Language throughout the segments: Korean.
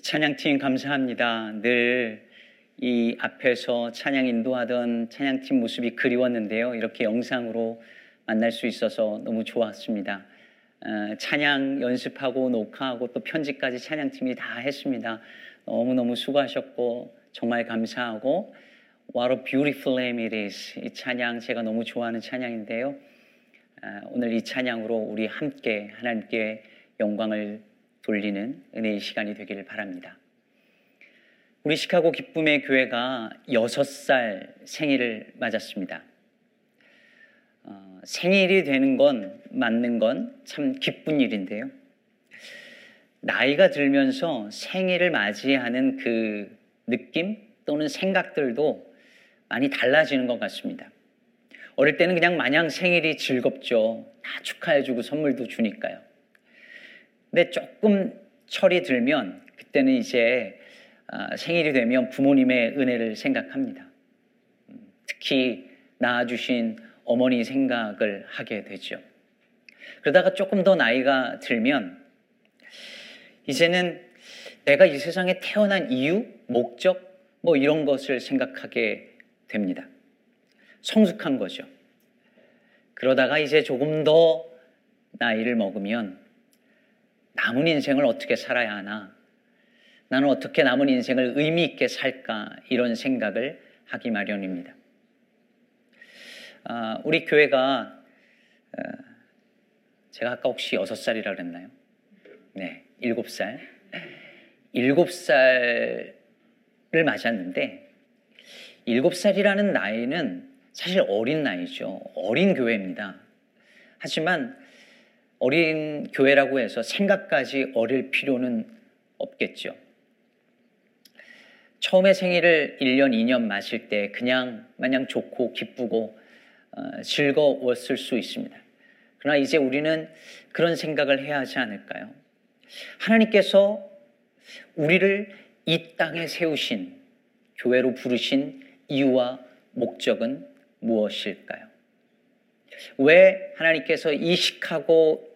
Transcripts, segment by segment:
찬양팀 감사합니다. 늘 이 앞에서 찬양 인도하던 찬양팀 모습이 그리웠는데요. 이렇게 영상으로 만날 수 있어서 너무 좋았습니다. 어, 찬양 연습하고 녹화하고 또 편집까지 찬양팀이 다 했습니다. 너무너무 수고하셨고 정말 감사하고 What a beautiful name it is. 이 찬양 제가 너무 좋아하는 찬양인데요. 어, 오늘 이 찬양으로 우리 함께 하나님께 영광을 돌리는 은혜의 시간이 되기를 바랍니다. 우리 시카고 기쁨의 교회가 6살 생일을 맞았습니다. 어, 생일이 되는 건 맞는 건 참 기쁜 일인데요. 나이가 들면서 생일을 맞이하는 그 느낌 또는 생각들도 많이 달라지는 것 같습니다. 어릴 때는 그냥 마냥 생일이 즐겁죠. 다 축하해주고 선물도 주니까요. 근데 조금 철이 들면 그때는 이제 아, 생일이 되면 부모님의 은혜를 생각합니다. 음, 특히 낳아주신 어머니 생각을 하게 되죠. 그러다가 조금 더 나이가 들면 이제는 내가 이 세상에 태어난 이유, 목적, 뭐 이런 것을 생각하게 됩니다. 성숙한 거죠. 그러다가 이제 조금 더 나이를 먹으면 남은 인생을 어떻게 살아야 하나? 나는 어떻게 남은 인생을 의미 있게 살까? 이런 생각을 하기 마련입니다. 아, 우리 교회가 어, 제가 아까 혹시 여섯 살이라 그랬나요? 네, 일곱 살. 일곱 살을 맞았는데 일곱 살이라는 나이는 사실 어린 나이죠. 어린 교회입니다. 하지만 어린 교회라고 해서 생각까지 어릴 필요는 없겠죠. 처음에 생일을 1년, 2년 마실 때 그냥 마냥 좋고 기쁘고 어, 즐거웠을 수 있습니다. 그러나 이제 우리는 그런 생각을 해야 하지 않을까요? 하나님께서 우리를 이 땅에 세우신 교회로 부르신 이유와 목적은 무엇일까요? 왜 하나님께서 이 시카고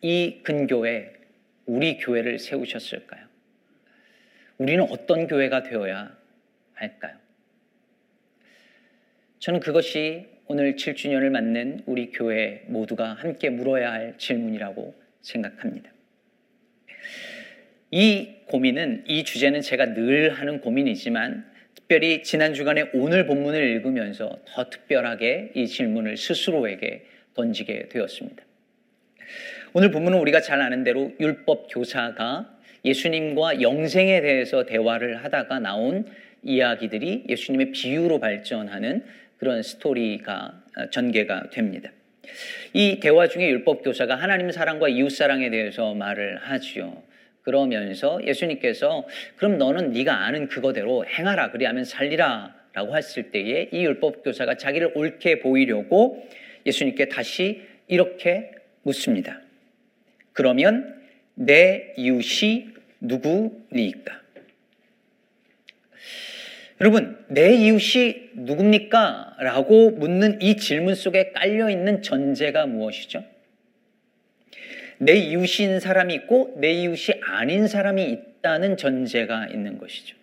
이 근교에 우리 교회를 세우셨을까요? 우리는 어떤 교회가 되어야 할까요? 저는 그것이 오늘 7주년을 맞는 우리 교회 모두가 함께 물어야 할 질문이라고 생각합니다. 이 고민은, 이 주제는 제가 늘 하는 고민이지만 특별히 지난 주간에 오늘 본문을 읽으면서 더 특별하게 이 질문을 스스로에게 던지게 되었습니다. 오늘 본문은 우리가 잘 아는 대로 율법 교사가 예수님과 영생에 대해서 대화를 하다가 나온 이야기들이 예수님의 비유로 발전하는 그런 스토리가 전개가 됩니다. 이 대화 중에 율법 교사가 하나님 사랑과 이웃 사랑에 대해서 말을 하지요. 그러면서 예수님께서 그럼 너는 네가 아는 그거대로 행하라 그리하면 살리라라고 했을 때에 이 율법 교사가 자기를 옳게 보이려고 예수님께 다시 이렇게 묻습니다. 그러면 내 이웃이 누구니까? 여러분, 내 이웃이 누굽니까? 라고 묻는 이 질문 속에 깔려 있는 전제가 무엇이죠? 내 이웃인 사람이 있고 내 이웃이 아닌 사람이 있다는 전제가 있는 것이죠.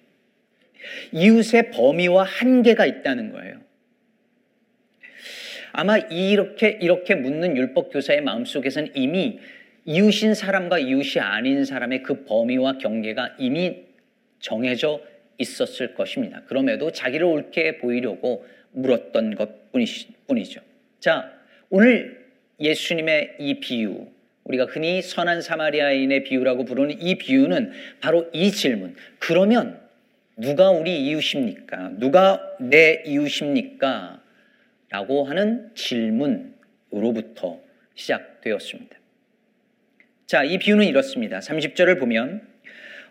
이웃의 범위와 한계가 있다는 거예요. 아마 이렇게 이렇게 묻는 율법 교사의 마음속에서는 이미 이웃인 사람과 이웃이 아닌 사람의 그 범위와 경계가 이미 정해져 있었을 것입니다. 그럼에도 자기를 옳게 보이려고 물었던 것 뿐이죠. 자, 오늘 예수님의 이 비유, 우리가 흔히 선한 사마리아인의 비유라고 부르는 이 비유는 바로 이 질문. 그러면 누가 우리 이웃입니까? 누가 내 이웃입니까? 라고 하는 질문으로부터 시작되었습니다. 자, 이 비유는 이렇습니다. 30절을 보면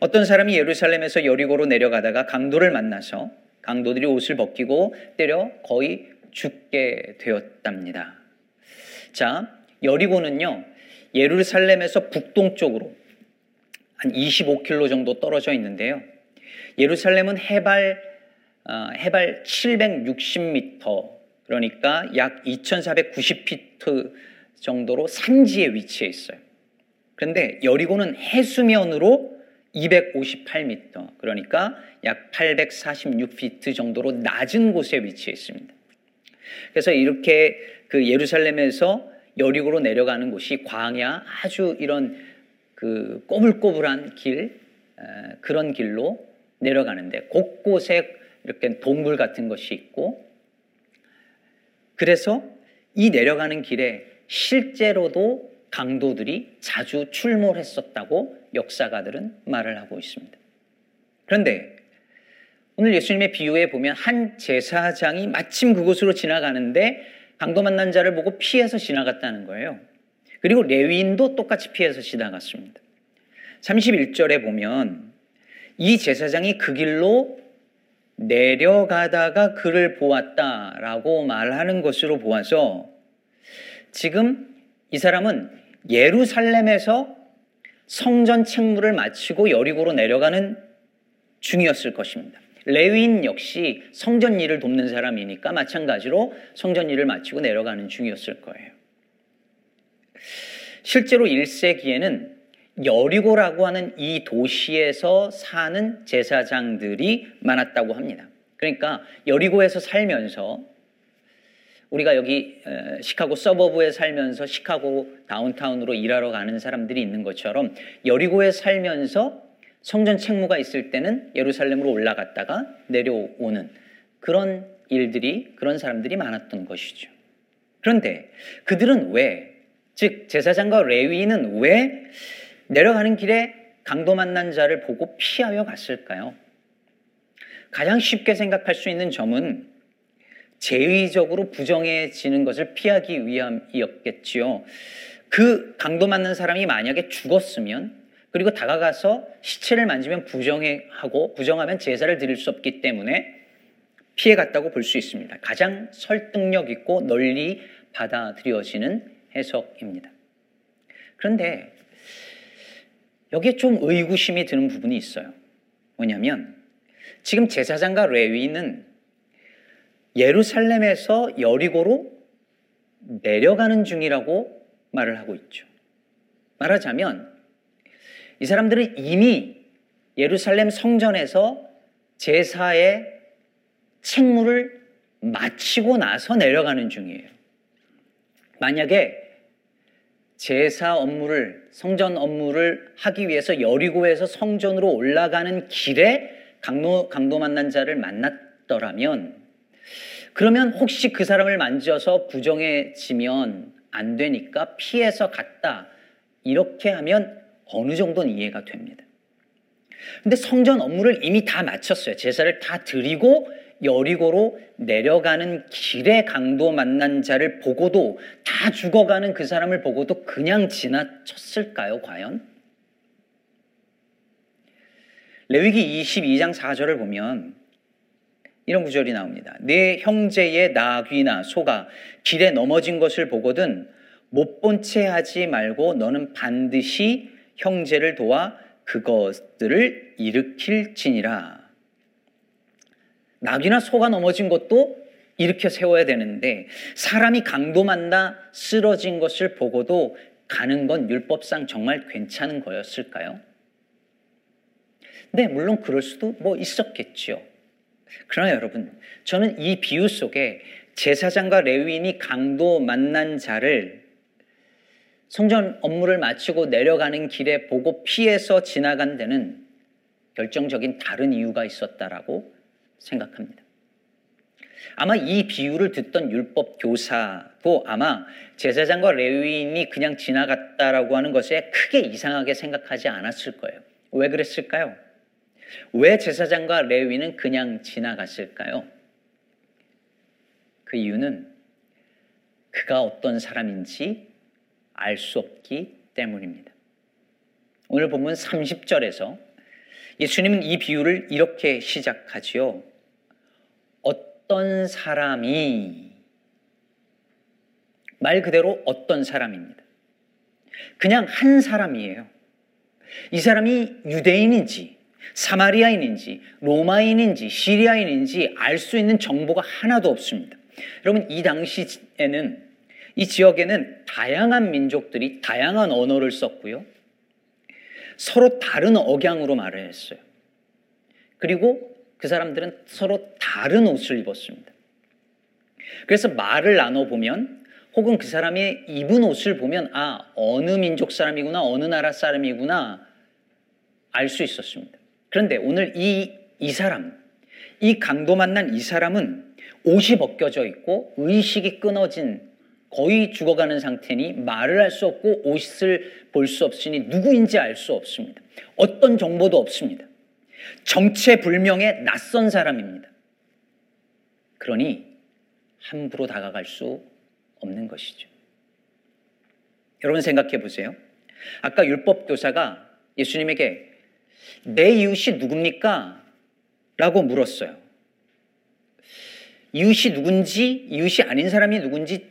어떤 사람이 예루살렘에서 여리고로 내려가다가 강도를 만나서 강도들이 옷을 벗기고 때려 거의 죽게 되었답니다. 자, 여리고는요, 예루살렘에서 북동쪽으로 한 25km 정도 떨어져 있는데요. 예루살렘은 해발, 어, 해발 760m, 그러니까 약 2490피트 정도로 산지에 위치해 있어요. 그런데 여리고는 해수면으로 258m, 그러니까 약 846피트 정도로 낮은 곳에 위치해 있습니다. 그래서 이렇게 그 예루살렘에서 여리고로 내려가는 곳이 광야 아주 이런 그 꼬불꼬불한 길 그런 길로 내려가는데 곳곳에 이렇게 동굴 같은 것이 있고 그래서 이 내려가는 길에 실제로도 강도들이 자주 출몰했었다고 역사가들은 말을 하고 있습니다. 그런데 오늘 예수님의 비유에 보면 한 제사장이 마침 그곳으로 지나가는데 강도 만난 자를 보고 피해서 지나갔다는 거예요. 그리고 레위인도 똑같이 피해서 지나갔습니다. 31절에 보면 이 제사장이 그 길로 내려가다가 그를 보았다라고 말하는 것으로 보아서 지금 이 사람은 예루살렘에서 성전 책무를 마치고 여리고로 내려가는 중이었을 것입니다. 레위인 역시 성전 일을 돕는 사람이니까 마찬가지로 성전 일을 마치고 내려가는 중이었을 거예요. 실제로 1세기에는 여리고라고 하는 이 도시에서 사는 제사장들이 많았다고 합니다. 그러니까 여리고에서 살면서 우리가 여기 시카고 서버브에 살면서 시카고 다운타운으로 일하러 가는 사람들이 있는 것처럼 여리고에 살면서 성전 책무가 있을 때는 예루살렘으로 올라갔다가 내려오는 그런 일들이 그런 사람들이 많았던 것이죠. 그런데 그들은 왜, 즉 제사장과 레위인은 왜 내려가는 길에 강도 만난 자를 보고 피하여 갔을까요? 가장 쉽게 생각할 수 있는 점은 제의적으로 부정해지는 것을 피하기 위함이었겠지요. 그 강도 맞는 사람이 만약에 죽었으면 그리고 다가가서 시체를 만지면 부정하고 부정하면 제사를 드릴 수 없기 때문에 피해 갔다고 볼 수 있습니다. 가장 설득력 있고 널리 받아들여지는 해석입니다. 그런데 여기에 좀 의구심이 드는 부분이 있어요. 뭐냐면 지금 제사장과 레위는 예루살렘에서 여리고로 내려가는 중이라고 말을 하고 있죠. 말하자면 이 사람들은 이미 예루살렘 성전에서 제사의 책무를 마치고 나서 내려가는 중이에요. 만약에 제사 업무를 성전 업무를 하기 위해서 여리고에서 성전으로 올라가는 길에 강도 강도 만난 자를 만났더라면 그러면 혹시 그 사람을 만져서 부정해지면 안 되니까 피해서 갔다. 이렇게 하면 어느 정도는 이해가 됩니다. 근데 성전 업무를 이미 다 마쳤어요. 제사를 다 드리고 여리고로 내려가는 길에 강도 만난 자를 보고도 다 죽어가는 그 사람을 보고도 그냥 지나쳤을까요, 과연? 레위기 22장 4절을 보면 이런 구절이 나옵니다. 내 형제의 나귀나 소가 길에 넘어진 것을 보거든 못 본 채 하지 말고 너는 반드시 형제를 도와 그것들을 일으킬지니라. 나귀나 소가 넘어진 것도 일으켜 세워야 되는데 사람이 강도 만나 쓰러진 것을 보고도 가는 건 율법상 정말 괜찮은 거였을까요? 네, 물론 그럴 수도 뭐 있었겠죠. 그러나 여러분, 저는 이 비유 속에 제사장과 레위인이 강도 만난 자를 성전 업무를 마치고 내려가는 길에 보고 피해서 지나간 데는 결정적인 다른 이유가 있었다라고 생각합니다. 아마 이 비유를 듣던 율법 교사도 아마 제사장과 레위인이 그냥 지나갔다라고 하는 것에 크게 이상하게 생각하지 않았을 거예요. 왜 그랬을까요? 왜 제사장과 레위는 그냥 지나갔을까요? 그 이유는 그가 어떤 사람인지 알 수 없기 때문입니다. 오늘 본문 30절에서 예수님은 이 비유를 이렇게 시작하지요. 어떤 사람이 말 그대로 어떤 사람입니다. 그냥 한 사람이에요. 이 사람이 유대인인지 사마리아인인지 로마인인지 시리아인인지 알 수 있는 정보가 하나도 없습니다. 여러분 이 당시에는 이 지역에는 다양한 민족들이 다양한 언어를 썼고요. 서로 다른 억양으로 말을 했어요. 그리고 그 사람들은 서로 다른 옷을 입었습니다. 그래서 말을 나눠보면 혹은 그 사람이 입은 옷을 보면 아, 어느 민족 사람이구나, 어느 나라 사람이구나 알 수 있었습니다. 그런데 오늘 이, 이 사람, 이 강도 만난 이 사람은 옷이 벗겨져 있고 의식이 끊어진 거의 죽어가는 상태니 말을 할 수 없고 옷을 볼 수 없으니 누구인지 알 수 없습니다. 어떤 정보도 없습니다. 정체불명의 낯선 사람입니다. 그러니 함부로 다가갈 수 없는 것이죠. 여러분 생각해 보세요. 아까 율법 교사가 예수님에게 내 이웃이 누굽니까? 라고 물었어요. 이웃이 누군지, 이웃이 아닌 사람이 누군지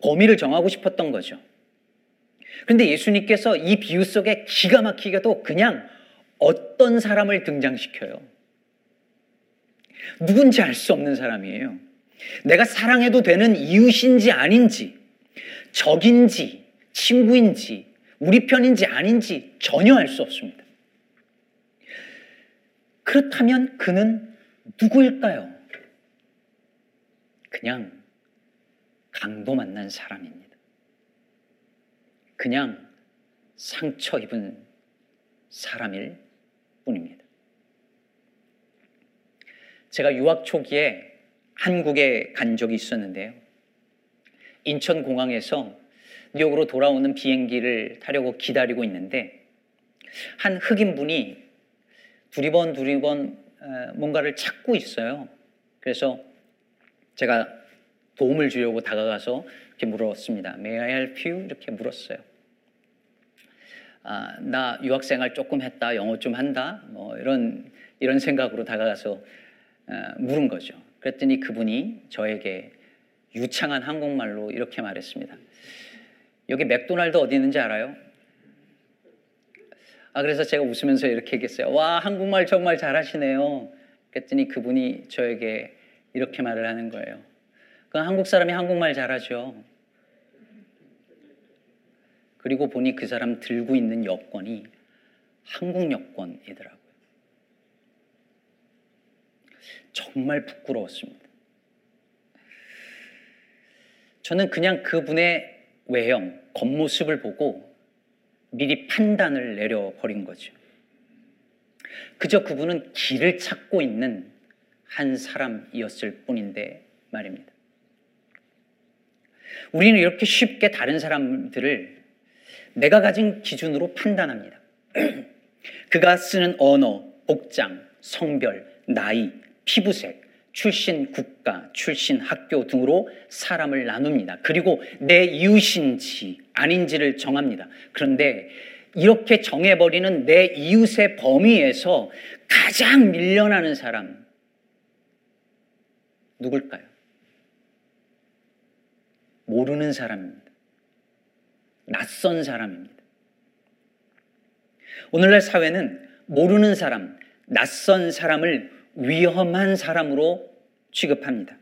범위를 정하고 싶었던 거죠. 그런데 예수님께서 이 비유 속에 기가 막히게도 그냥 어떤 사람을 등장시켜요. 누군지 알 수 없는 사람이에요. 내가 사랑해도 되는 이웃인지 아닌지, 적인지, 친구인지, 우리 편인지 아닌지 전혀 알 수 없습니다. 그렇다면 그는 누구일까요? 그냥 강도 만난 사람입니다. 그냥 상처 입은 사람일 뿐입니다. 제가 유학 초기에 한국에 간 적이 있었는데요. 인천공항에서 뉴욕으로 돌아오는 비행기를 타려고 기다리고 있는데 한 흑인분이 두리번 두리번 어, 뭔가를 찾고 있어요. 그래서 제가 도움을 주려고 다가가서 이렇게 물었습니다. May I help you? 이렇게 물었어요. 아, 나 유학생활 조금 했다, 영어 좀 한다, 뭐 이런 이런 생각으로 다가가서 어, 물은 거죠. 그랬더니 그분이 저에게 유창한 한국말로 이렇게 말했습니다. 여기 맥도날드 어디 있는지 알아요? 아, 그래서 제가 웃으면서 이렇게 얘기했어요. 와, 한국말 정말 잘하시네요. 그랬더니 그분이 저에게 이렇게 말을 하는 거예요. 그 한국 사람이 한국말 잘하죠. 그리고 보니 그 사람 들고 있는 여권이 한국 여권이더라고요. 정말 부끄러웠습니다. 저는 그냥 그분의 외형, 겉모습을 보고 미리 판단을 내려버린 거죠. 그저 그분은 길을 찾고 있는 한 사람이었을 뿐인데 말입니다. 우리는 이렇게 쉽게 다른 사람들을 내가 가진 기준으로 판단합니다. 그가 쓰는 언어, 복장, 성별, 나이, 피부색, 출신 국가, 출신 학교 등으로 사람을 나눕니다. 그리고 내 이웃인지 아닌지를 정합니다. 그런데 이렇게 정해버리는 내 이웃의 범위에서 가장 밀려나는 사람, 누굴까요? 모르는 사람입니다. 낯선 사람입니다. 오늘날 사회는 모르는 사람, 낯선 사람을 위험한 사람으로 취급합니다.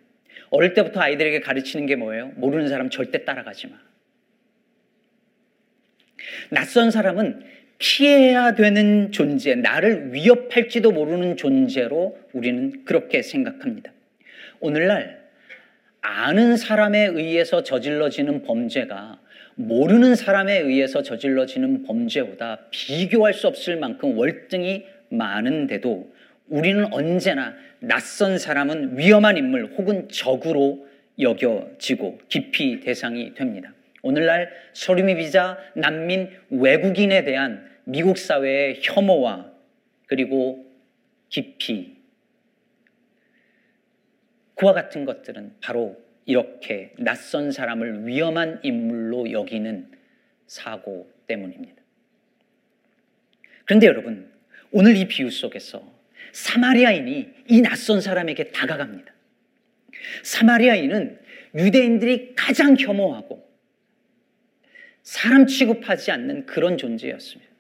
어릴 때부터 아이들에게 가르치는 게 뭐예요? 모르는 사람 절대 따라가지 마. 낯선 사람은 피해야 되는 존재, 나를 위협할지도 모르는 존재로 우리는 그렇게 생각합니다. 오늘날 아는 사람에 의해서 저질러지는 범죄가 모르는 사람에 의해서 저질러지는 범죄보다 비교할 수 없을 만큼 월등히 많은데도 우리는 언제나 낯선 사람은 위험한 인물 혹은 적으로 여겨지고 깊이 대상이 됩니다. 오늘날 소리미 비자 난민 외국인에 대한 미국 사회의 혐오와 그리고 깊이 그와 같은 것들은 바로 이렇게 낯선 사람을 위험한 인물로 여기는 사고 때문입니다. 그런데 여러분, 오늘 이 비유 속에서 사마리아인이 이 낯선 사람에게 다가갑니다. 사마리아인은 유대인들이 가장 혐오하고 사람 취급하지 않는 그런 존재였습니다.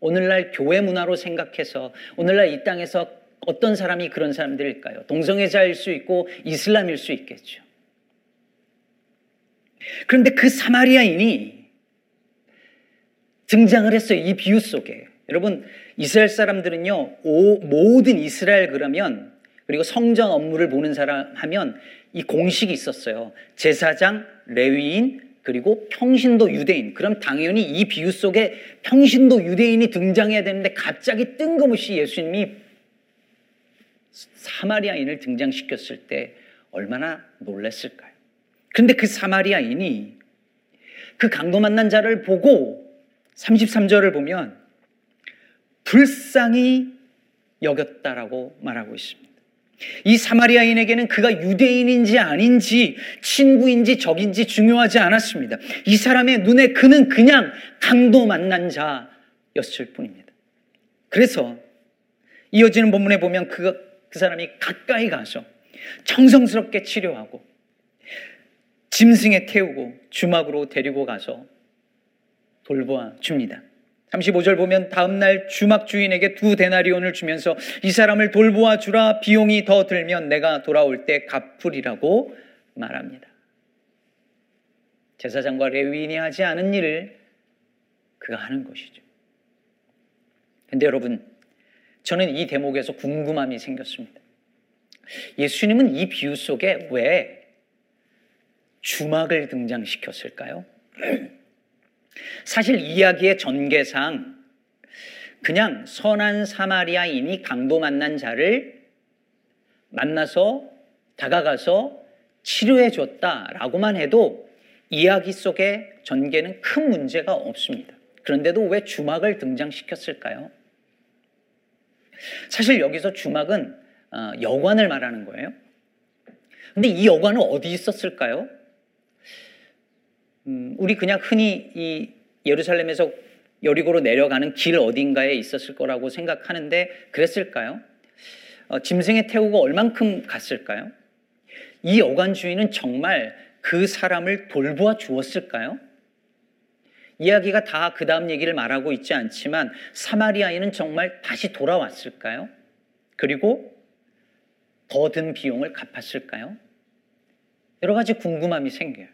오늘날 교회 문화로 생각해서 오늘날 이 땅에서 어떤 사람이 그런 사람들일까요? 동성애자일 수 있고 이슬람일 수 있겠죠. 그런데 그 사마리아인이 등장을 했어요. 이 비유 속에. 여러분, 이스라엘 사람들은요, 오, 모든 이스라엘 그러면, 그리고 성전 업무를 보는 사람 하면 이 공식이 있었어요. 제사장, 레위인, 그리고 평신도 유대인. 그럼 당연히 이 비유 속에 평신도 유대인이 등장해야 되는데 갑자기 뜬금없이 예수님이 사마리아인을 등장시켰을 때 얼마나 놀랐을까요? 그런데 그 사마리아인이 그 강도 만난 자를 보고 33절을 보면 불쌍히 여겼다라고 말하고 있습니다. 이 사마리아인에게는 그가 유대인인지 아닌지 친구인지 적인지 중요하지 않았습니다. 이 사람의 눈에 그는 그냥 강도 만난 자였을 뿐입니다. 그래서 이어지는 본문에 보면 그, 그 사람이 가까이 가서 정성스럽게 치료하고 짐승에 태우고 주막으로 데리고 가서 돌보아 줍니다. 35절 보면 다음날 주막 주인에게 두 데나리온을 주면서 이 사람을 돌보아 주라 비용이 더 들면 내가 돌아올 때 갚으리라고 말합니다. 제사장과 레위인이 하지 않은 일을 그가 하는 것이죠. 근데 여러분, 저는 이 대목에서 궁금함이 생겼습니다. 예수님은 이 비유 속에 왜 주막을 등장시켰을까요? 사실 이야기의 전개상 그냥 선한 사마리아인이 강도 만난 자를 만나서 다가가서 치료해 줬다라고만 해도 이야기 속에 전개는 큰 문제가 없습니다. 그런데도 왜 주막을 등장시켰을까요? 사실 여기서 주막은 어, 여관을 말하는 거예요. 근데 이 여관은 어디 있었을까요? 음, 우리 그냥 흔히 이 예루살렘에서 여리고로 내려가는 길 어딘가에 있었을 거라고 생각하는데 그랬을까요? 어, 짐승에 태우고 얼만큼 갔을까요? 이 여관 주인은 정말 그 사람을 돌보아 주었을까요? 이야기가 다 그 다음 얘기를 말하고 있지 않지만 사마리아인은 정말 다시 돌아왔을까요? 그리고 더 든 비용을 갚았을까요? 여러 가지 궁금함이 생겨요.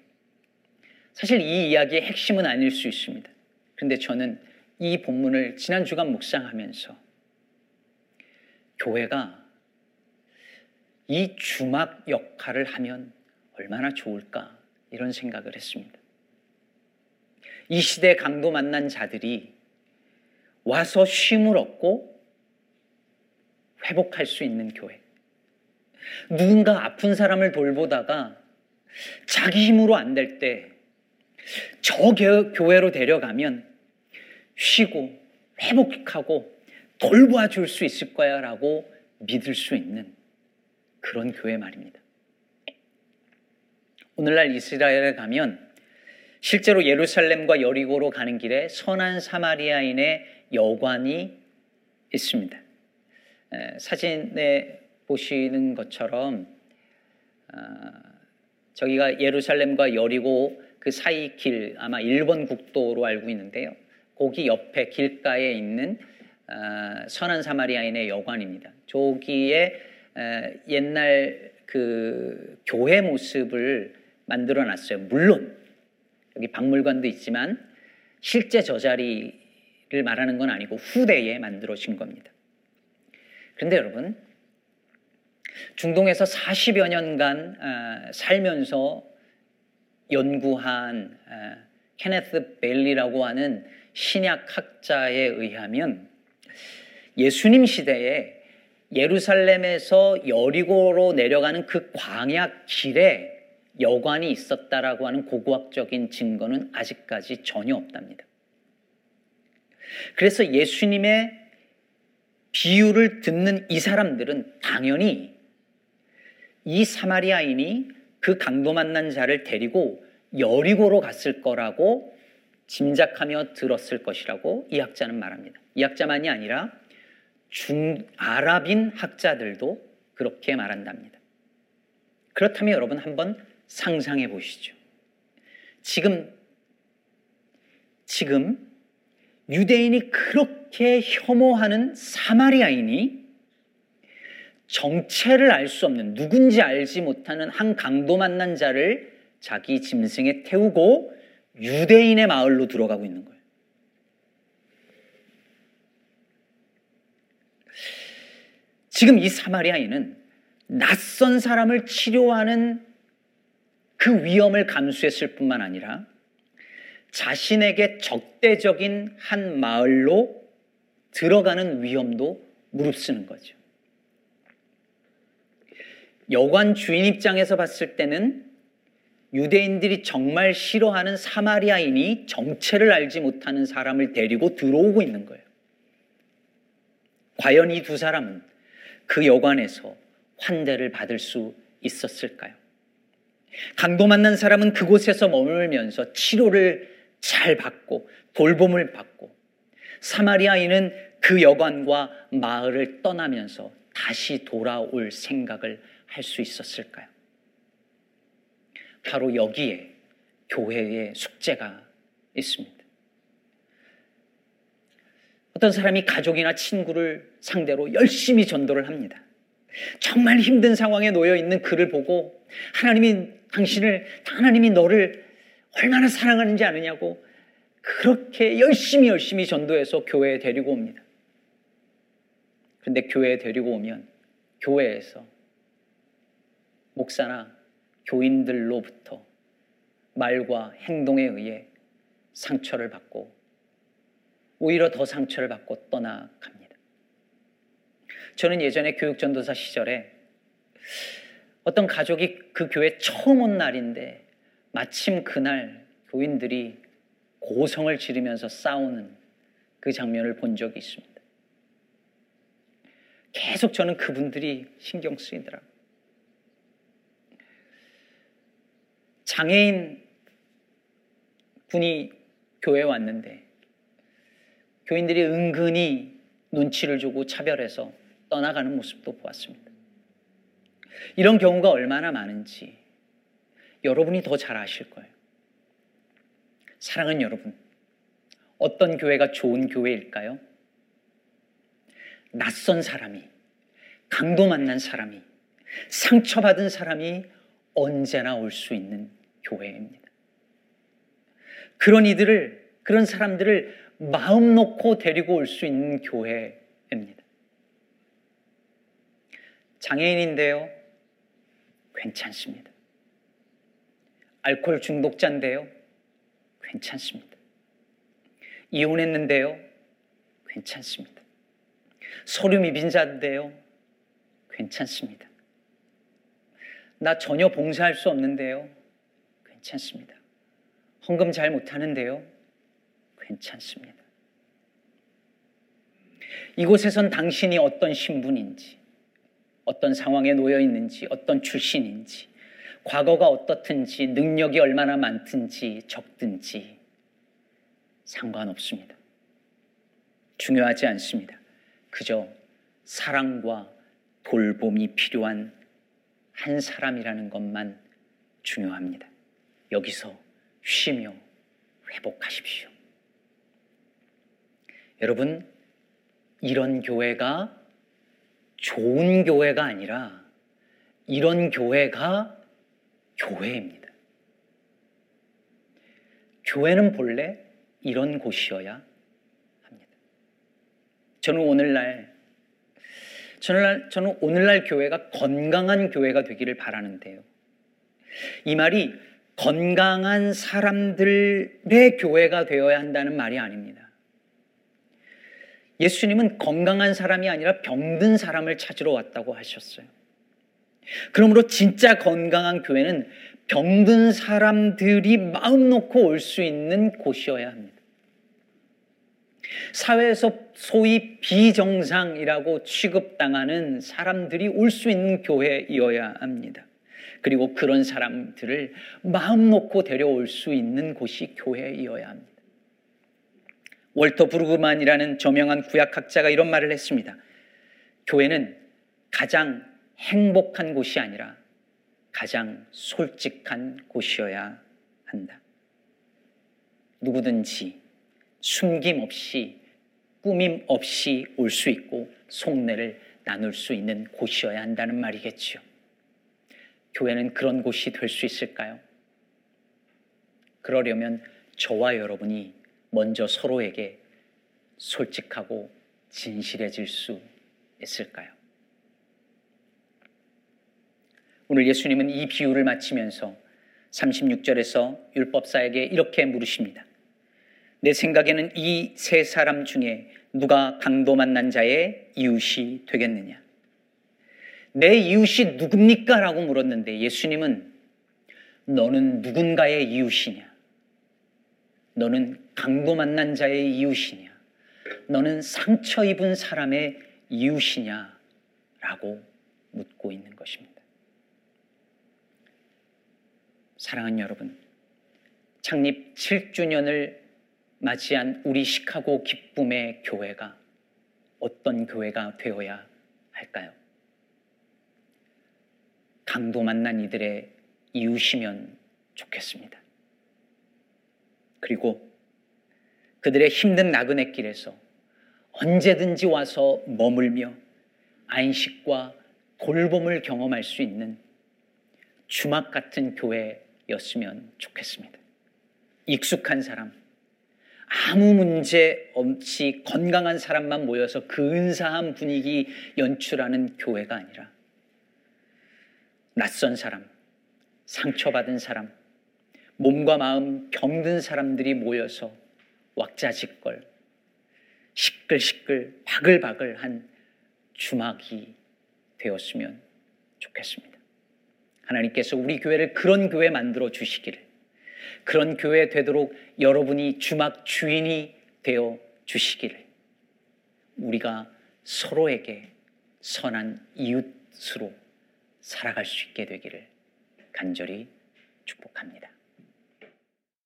사실 이 이야기의 핵심은 아닐 수 있습니다. 그런데 저는 이 본문을 지난 주간 묵상하면서 교회가 이 주막 역할을 하면 얼마나 좋을까 이런 생각을 했습니다. 이 시대 강도 만난 자들이 와서 쉼을 얻고 회복할 수 있는 교회. 누군가 아픈 사람을 돌보다가 자기 힘으로 안 될 때 저 교회로 데려가면 쉬고 회복하고 돌보아 줄 수 있을 거야 라고 믿을 수 있는 그런 교회 말입니다. 오늘날 이스라엘에 가면 실제로 예루살렘과 여리고로 가는 길에 선한 사마리아인의 여관이 있습니다. 사진에 보시는 것처럼 아, 저기가 예루살렘과 여리고 그 사이 길 아마 1번 국도로 알고 있는데요. 거기 옆에 길가에 있는 어, 선한 사마리아인의 여관입니다. 저기에 어, 옛날 그 교회 모습을 만들어 놨어요. 물론 여기 박물관도 있지만 실제 저 자리를 말하는 건 아니고 후대에 만들어진 겁니다. 그런데 여러분 중동에서 40여 년간 어, 살면서 연구한 케네스 벨리라고 하는 신약학자에 의하면 예수님 시대에 예루살렘에서 여리고로 내려가는 그 광야 길에 여관이 있었다라고 하는 고고학적인 증거는 아직까지 전혀 없답니다. 그래서 예수님의 비유를 듣는 이 사람들은 당연히 이 사마리아인이 그 강도 만난 자를 데리고 여리고로 갔을 거라고 짐작하며 들었을 것이라고 이 학자는 말합니다. 이 학자만이 아니라 중 아랍인 학자들도 그렇게 말한답니다. 그렇다면 여러분 한번 상상해 보시죠. 지금 지금 유대인이 그렇게 혐오하는 사마리아인이 정체를 알 수 없는 누군지 알지 못하는 한 강도 만난 자를 자기 짐승에 태우고 유대인의 마을로 들어가고 있는 거예요. 지금 이 사마리아인은 낯선 사람을 치료하는 그 위험을 감수했을 뿐만 아니라 자신에게 적대적인 한 마을로 들어가는 위험도 무릅쓰는 거죠. 여관 주인 입장에서 봤을 때는 유대인들이 정말 싫어하는 사마리아인이 정체를 알지 못하는 사람을 데리고 들어오고 있는 거예요. 과연 이 두 사람은 그 여관에서 환대를 받을 수 있었을까요? 강도 만난 사람은 그곳에서 머물면서 치료를 잘 받고 돌봄을 받고 사마리아인은 그 여관과 마을을 떠나면서 다시 돌아올 생각을 할 수 있었을까요? 바로 여기에 교회의 숙제가 있습니다. 어떤 사람이 가족이나 친구를 상대로 열심히 전도를 합니다. 정말 힘든 상황에 놓여 있는 그를 보고 하나님이 당신을, 하나님이 너를 얼마나 사랑하는지 아느냐고 그렇게 열심히 열심히 전도해서 교회에 데리고 옵니다. 그런데 교회에 데리고 오면 교회에서 목사나 교인들로부터 말과 행동에 의해 상처를 받고 오히려 더 상처를 받고 떠나갑니다. 저는 예전에 교육전도사 시절에 어떤 가족이 그 교회 처음 온 날인데 마침 그날 교인들이 고성을 지르면서 싸우는 그 장면을 본 적이 있습니다. 계속 저는 그분들이 신경 쓰이더라고요. 장애인 분이 교회에 왔는데 교인들이 은근히 눈치를 주고 차별해서 떠나가는 모습도 보았습니다. 이런 경우가 얼마나 많은지 여러분이 더 잘 아실 거예요. 사랑하는 여러분, 어떤 교회가 좋은 교회일까요? 낯선 사람이, 강도 만난 사람이, 상처받은 사람이 언제나 올 수 있는 교회입니다. 그런 이들을, 그런 사람들을 마음 놓고 데리고 올 수 있는 교회입니다. 장애인인데요. 괜찮습니다. 알코올 중독자인데요. 괜찮습니다. 이혼했는데요. 괜찮습니다. 소름이 빈자인데요. 괜찮습니다. 나 전혀 봉사할 수 없는데요. 괜찮습니다. 헌금 잘 못하는데요. 괜찮습니다. 이곳에선 당신이 어떤 신분인지, 어떤 상황에 놓여 있는지, 어떤 출신인지, 과거가 어떻든지, 능력이 얼마나 많든지, 적든지 상관없습니다. 중요하지 않습니다. 그저 사랑과 돌봄이 필요한 한 사람이라는 것만 중요합니다. 여기서 쉬며 회복하십시오. 여러분, 이런 교회가 좋은 교회가 아니라 이런 교회가 교회입니다. 교회는 본래 이런 곳이어야 합니다. 저는 오늘날 저는, 저는 오늘날 교회가 건강한 교회가 되기를 바라는데요. 이 말이 건강한 사람들의 교회가 되어야 한다는 말이 아닙니다. 예수님은 건강한 사람이 아니라 병든 사람을 찾으러 왔다고 하셨어요. 그러므로 진짜 건강한 교회는 병든 사람들이 마음 놓고 올 수 있는 곳이어야 합니다. 사회에서 소위 비정상이라고 취급당하는 사람들이 올 수 있는 교회이어야 합니다. 그리고 그런 사람들을 마음 놓고 데려올 수 있는 곳이 교회이어야 합니다. 월터 브루그만이라는 저명한 구약학자가 이런 말을 했습니다. 교회는 가장 행복한 곳이 아니라 가장 솔직한 곳이어야 한다. 누구든지 숨김 없이 꾸밈 없이 올 수 있고 속내를 나눌 수 있는 곳이어야 한다는 말이겠지요. 교회는 그런 곳이 될 수 있을까요? 그러려면 저와 여러분이 먼저 서로에게 솔직하고 진실해질 수 있을까요? 오늘 예수님은 이 비유를 마치면서 36절에서 율법사에게 이렇게 물으십니다. 내 생각에는 이 세 사람 중에 누가 강도 만난 자의 이웃이 되겠느냐? 내 이웃이 누굽니까? 라고 물었는데 예수님은 너는 누군가의 이웃이냐? 너는 강도 만난 자의 이웃이냐? 너는 상처 입은 사람의 이웃이냐? 라고 묻고 있는 것입니다. 사랑하는 여러분, 창립 7주년을 맞이한 우리 시카고 기쁨의 교회가 어떤 교회가 되어야 할까요? 강도 만난 이들의 이웃이면 좋겠습니다. 그리고 그들의 힘든 나그네 길에서 언제든지 와서 머물며 안식과 돌봄을 경험할 수 있는 주막 같은 교회였으면 좋겠습니다. 익숙한 사람, 아무 문제 없이 건강한 사람만 모여서 근사한 분위기 연출하는 교회가 아니라 낯선 사람, 상처받은 사람, 몸과 마음 병든 사람들이 모여서 왁자지껄, 시끌시끌, 바글바글한 주막이 되었으면 좋겠습니다. 하나님께서 우리 교회를 그런 교회 만들어 주시기를 그런 교회 되도록 여러분이 주막 주인이 되어 주시기를 우리가 서로에게 선한 이웃으로 살아갈 수 있게 되기를 간절히 축복합니다.